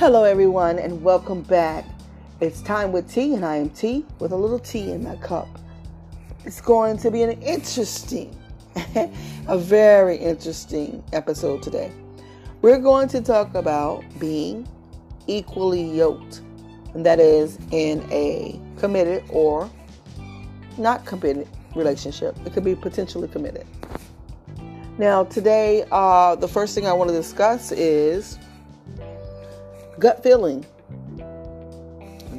Hello, everyone, and welcome back. It's time with tea, and I am tea with a little tea in my cup. It's going to be an interesting, a very interesting episode today. We're going to talk about being equally yoked, and that is in a committed or not committed relationship. It could be potentially committed. Now, today, uh, the first thing I want to discuss is gut feeling.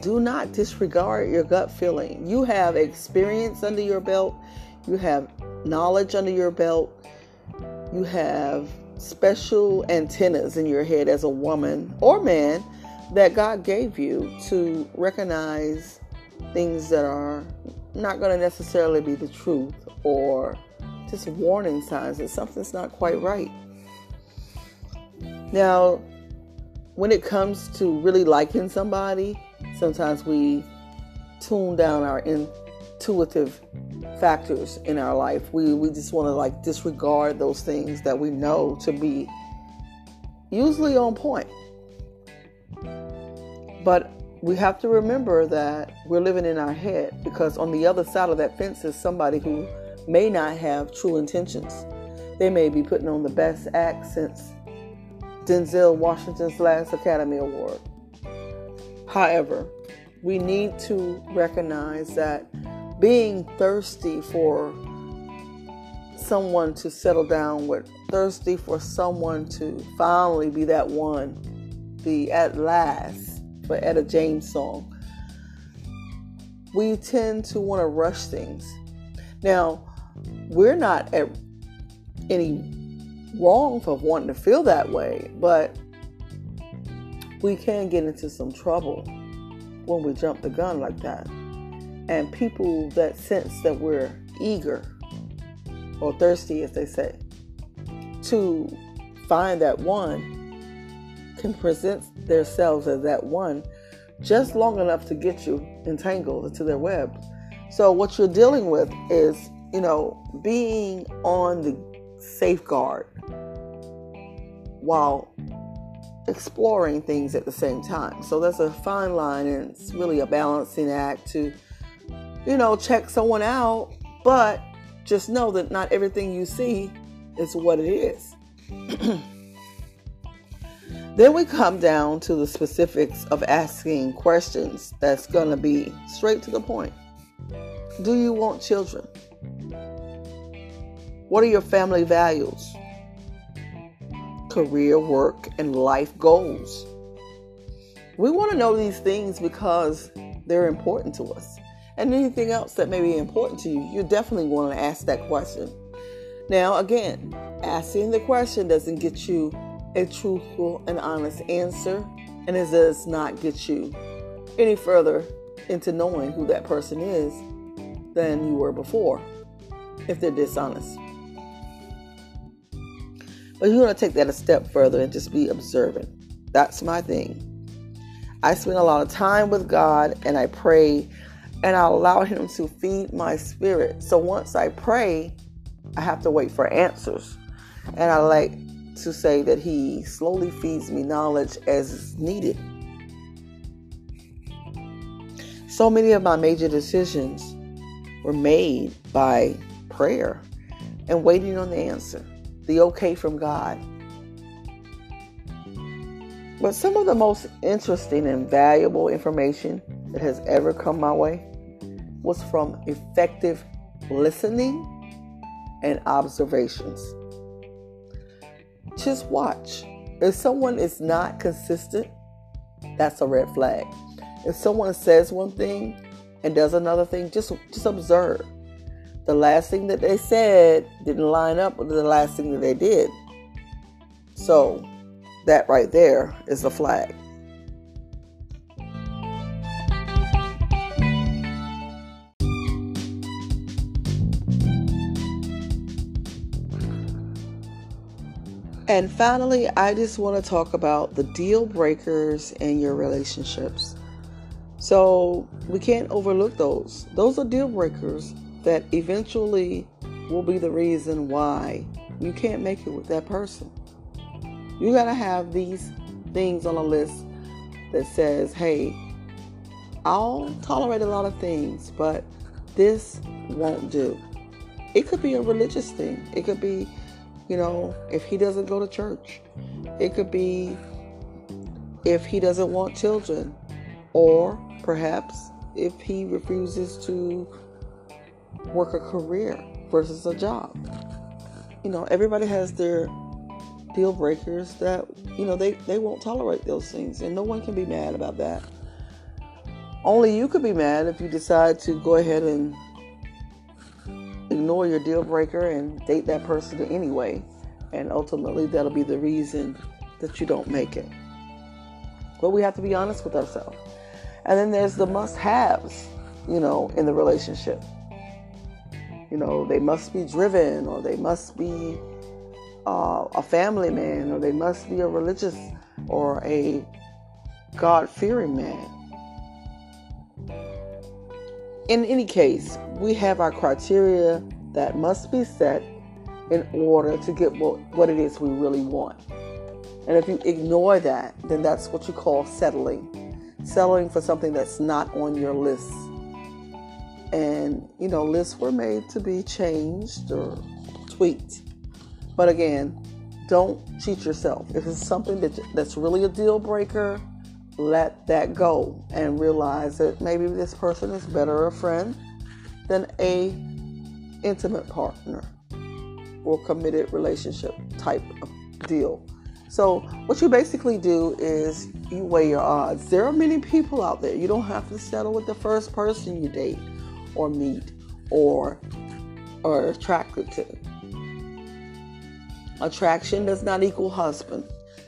Do not disregard your gut feeling. You have experience under your belt, you have knowledge under your belt, you have special antennas in your head as a woman or man that God gave you to recognize things that are not going to necessarily be the truth or just warning signs that something's not quite right. Now, when it comes to really liking somebody, sometimes we tune down our intuitive factors in our life. We we just want to like disregard those things that we know to be usually on point. But we have to remember that we're living in our head because on the other side of that fence is somebody who may not have true intentions. They may be putting on the best since Denzel Washington's last Academy Award. However, we need to recognize that being thirsty for someone to settle down with, thirsty for someone to finally be that one, the at last for Etta James song, we tend to want to rush things. Now, we're not at any wrong for wanting to feel that way, but we can get into some trouble when we jump the gun like that. And people that sense that we're eager or thirsty, as they say, to find that one can present themselves as that one just long enough to get you entangled into their web. So, what you're dealing with is, you know, being on the safeguard while exploring things at the same time. So that's a fine line and it's really a balancing act to, you know, check someone out, but just know that not everything you see is what it is. then we come down to the specifics of asking questions that's going to be straight to the point. Do you want children? What are your family values? Career, work, and life goals. We want to know these things because they're important to us. And anything else that may be important to you, you definitely want to ask that question. Now, again, asking the question doesn't get you a truthful and honest answer, and it does not get you any further into knowing who that person is than you were before if they're dishonest. But you want to take that a step further and just be observant. That's my thing. I spend a lot of time with God and I pray and I allow Him to feed my spirit. So once I pray, I have to wait for answers. And I like to say that He slowly feeds me knowledge as needed. So many of my major decisions were made by prayer and waiting on the answer the okay from God. But some of the most interesting and valuable information that has ever come my way was from effective listening and observations. Just watch. If someone is not consistent, that's a red flag. If someone says one thing and does another thing, just just observe the last thing that they said didn't line up with the last thing that they did. So, that right there is a flag. And finally, I just want to talk about the deal breakers in your relationships. So, we can't overlook those. Those are deal breakers that eventually will be the reason why you can't make it with that person. You got to have these things on a list that says, hey, I'll tolerate a lot of things, but this won't do. It could be a religious thing. It could be, you know, if he doesn't go to church. It could be if he doesn't want children. Or perhaps if he refuses to work a career versus a job. You know, everybody has their deal breakers that, you know, they, they won't tolerate those things, and no one can be mad about that. Only you could be mad if you decide to go ahead and ignore your deal breaker and date that person anyway, and ultimately that'll be the reason that you don't make it. But we have to be honest with ourselves. And then there's the must haves, you know, in the relationship. You know, they must be driven, or they must be uh, a family man, or they must be a religious or a God fearing man. In any case, we have our criteria that must be set in order to get what, what it is we really want. And if you ignore that, then that's what you call settling. Settling for something that's not on your list. And, you know, lists were made to be changed or tweaked. But again, don't cheat yourself. If it's something that, that's really a deal breaker, let that go and realize that maybe this person is better a friend than a intimate partner or committed relationship type of deal. So, what you basically do is you weigh your odds. There are many people out there. You don't have to settle with the first person you date or meet or are attracted to. Attraction does not equal husband.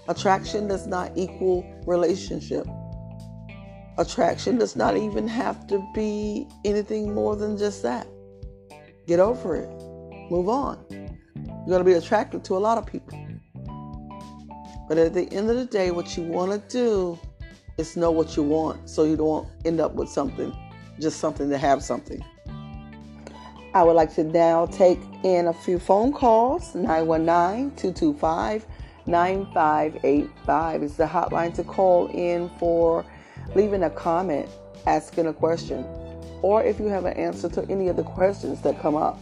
Attraction does not equal relationship. Attraction does not even have to be anything more than just that. Get over it. Move on. You're going to be attracted to a lot of people. But at the end of the day, what you want to do is know what you want so you don't end up with something, just something to have something. I would like to now take in a few phone calls. 919 225 9585 is the hotline to call in for leaving a comment, asking a question, or if you have an answer to any of the questions that come up.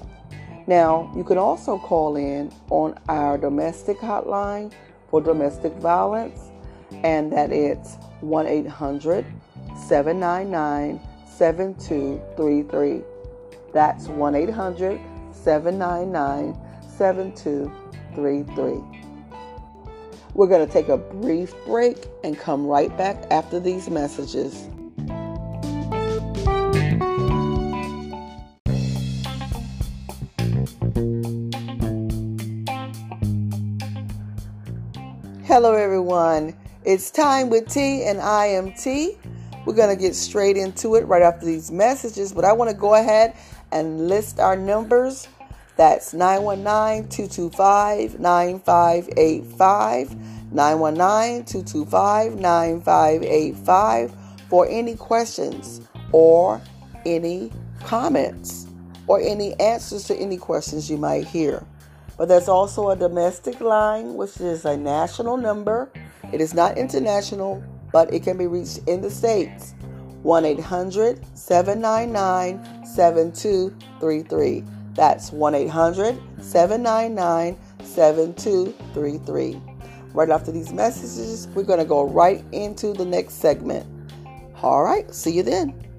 Now, you can also call in on our domestic hotline for domestic violence, and that it's 1 800 799 7233. That's 1 800 799 7233. We're going to take a brief break and come right back after these messages. Hello, everyone. It's time with T, and I am T. We're going to get straight into it right after these messages, but I want to go ahead and list our numbers. That's 919 225 9585. 919 225 9585 for any questions or any comments or any answers to any questions you might hear. But there's also a domestic line, which is a national number. It is not international, but it can be reached in the States. 1 800 799 7233. That's 1 800 799 7233. Right after these messages, we're going to go right into the next segment. All right, see you then.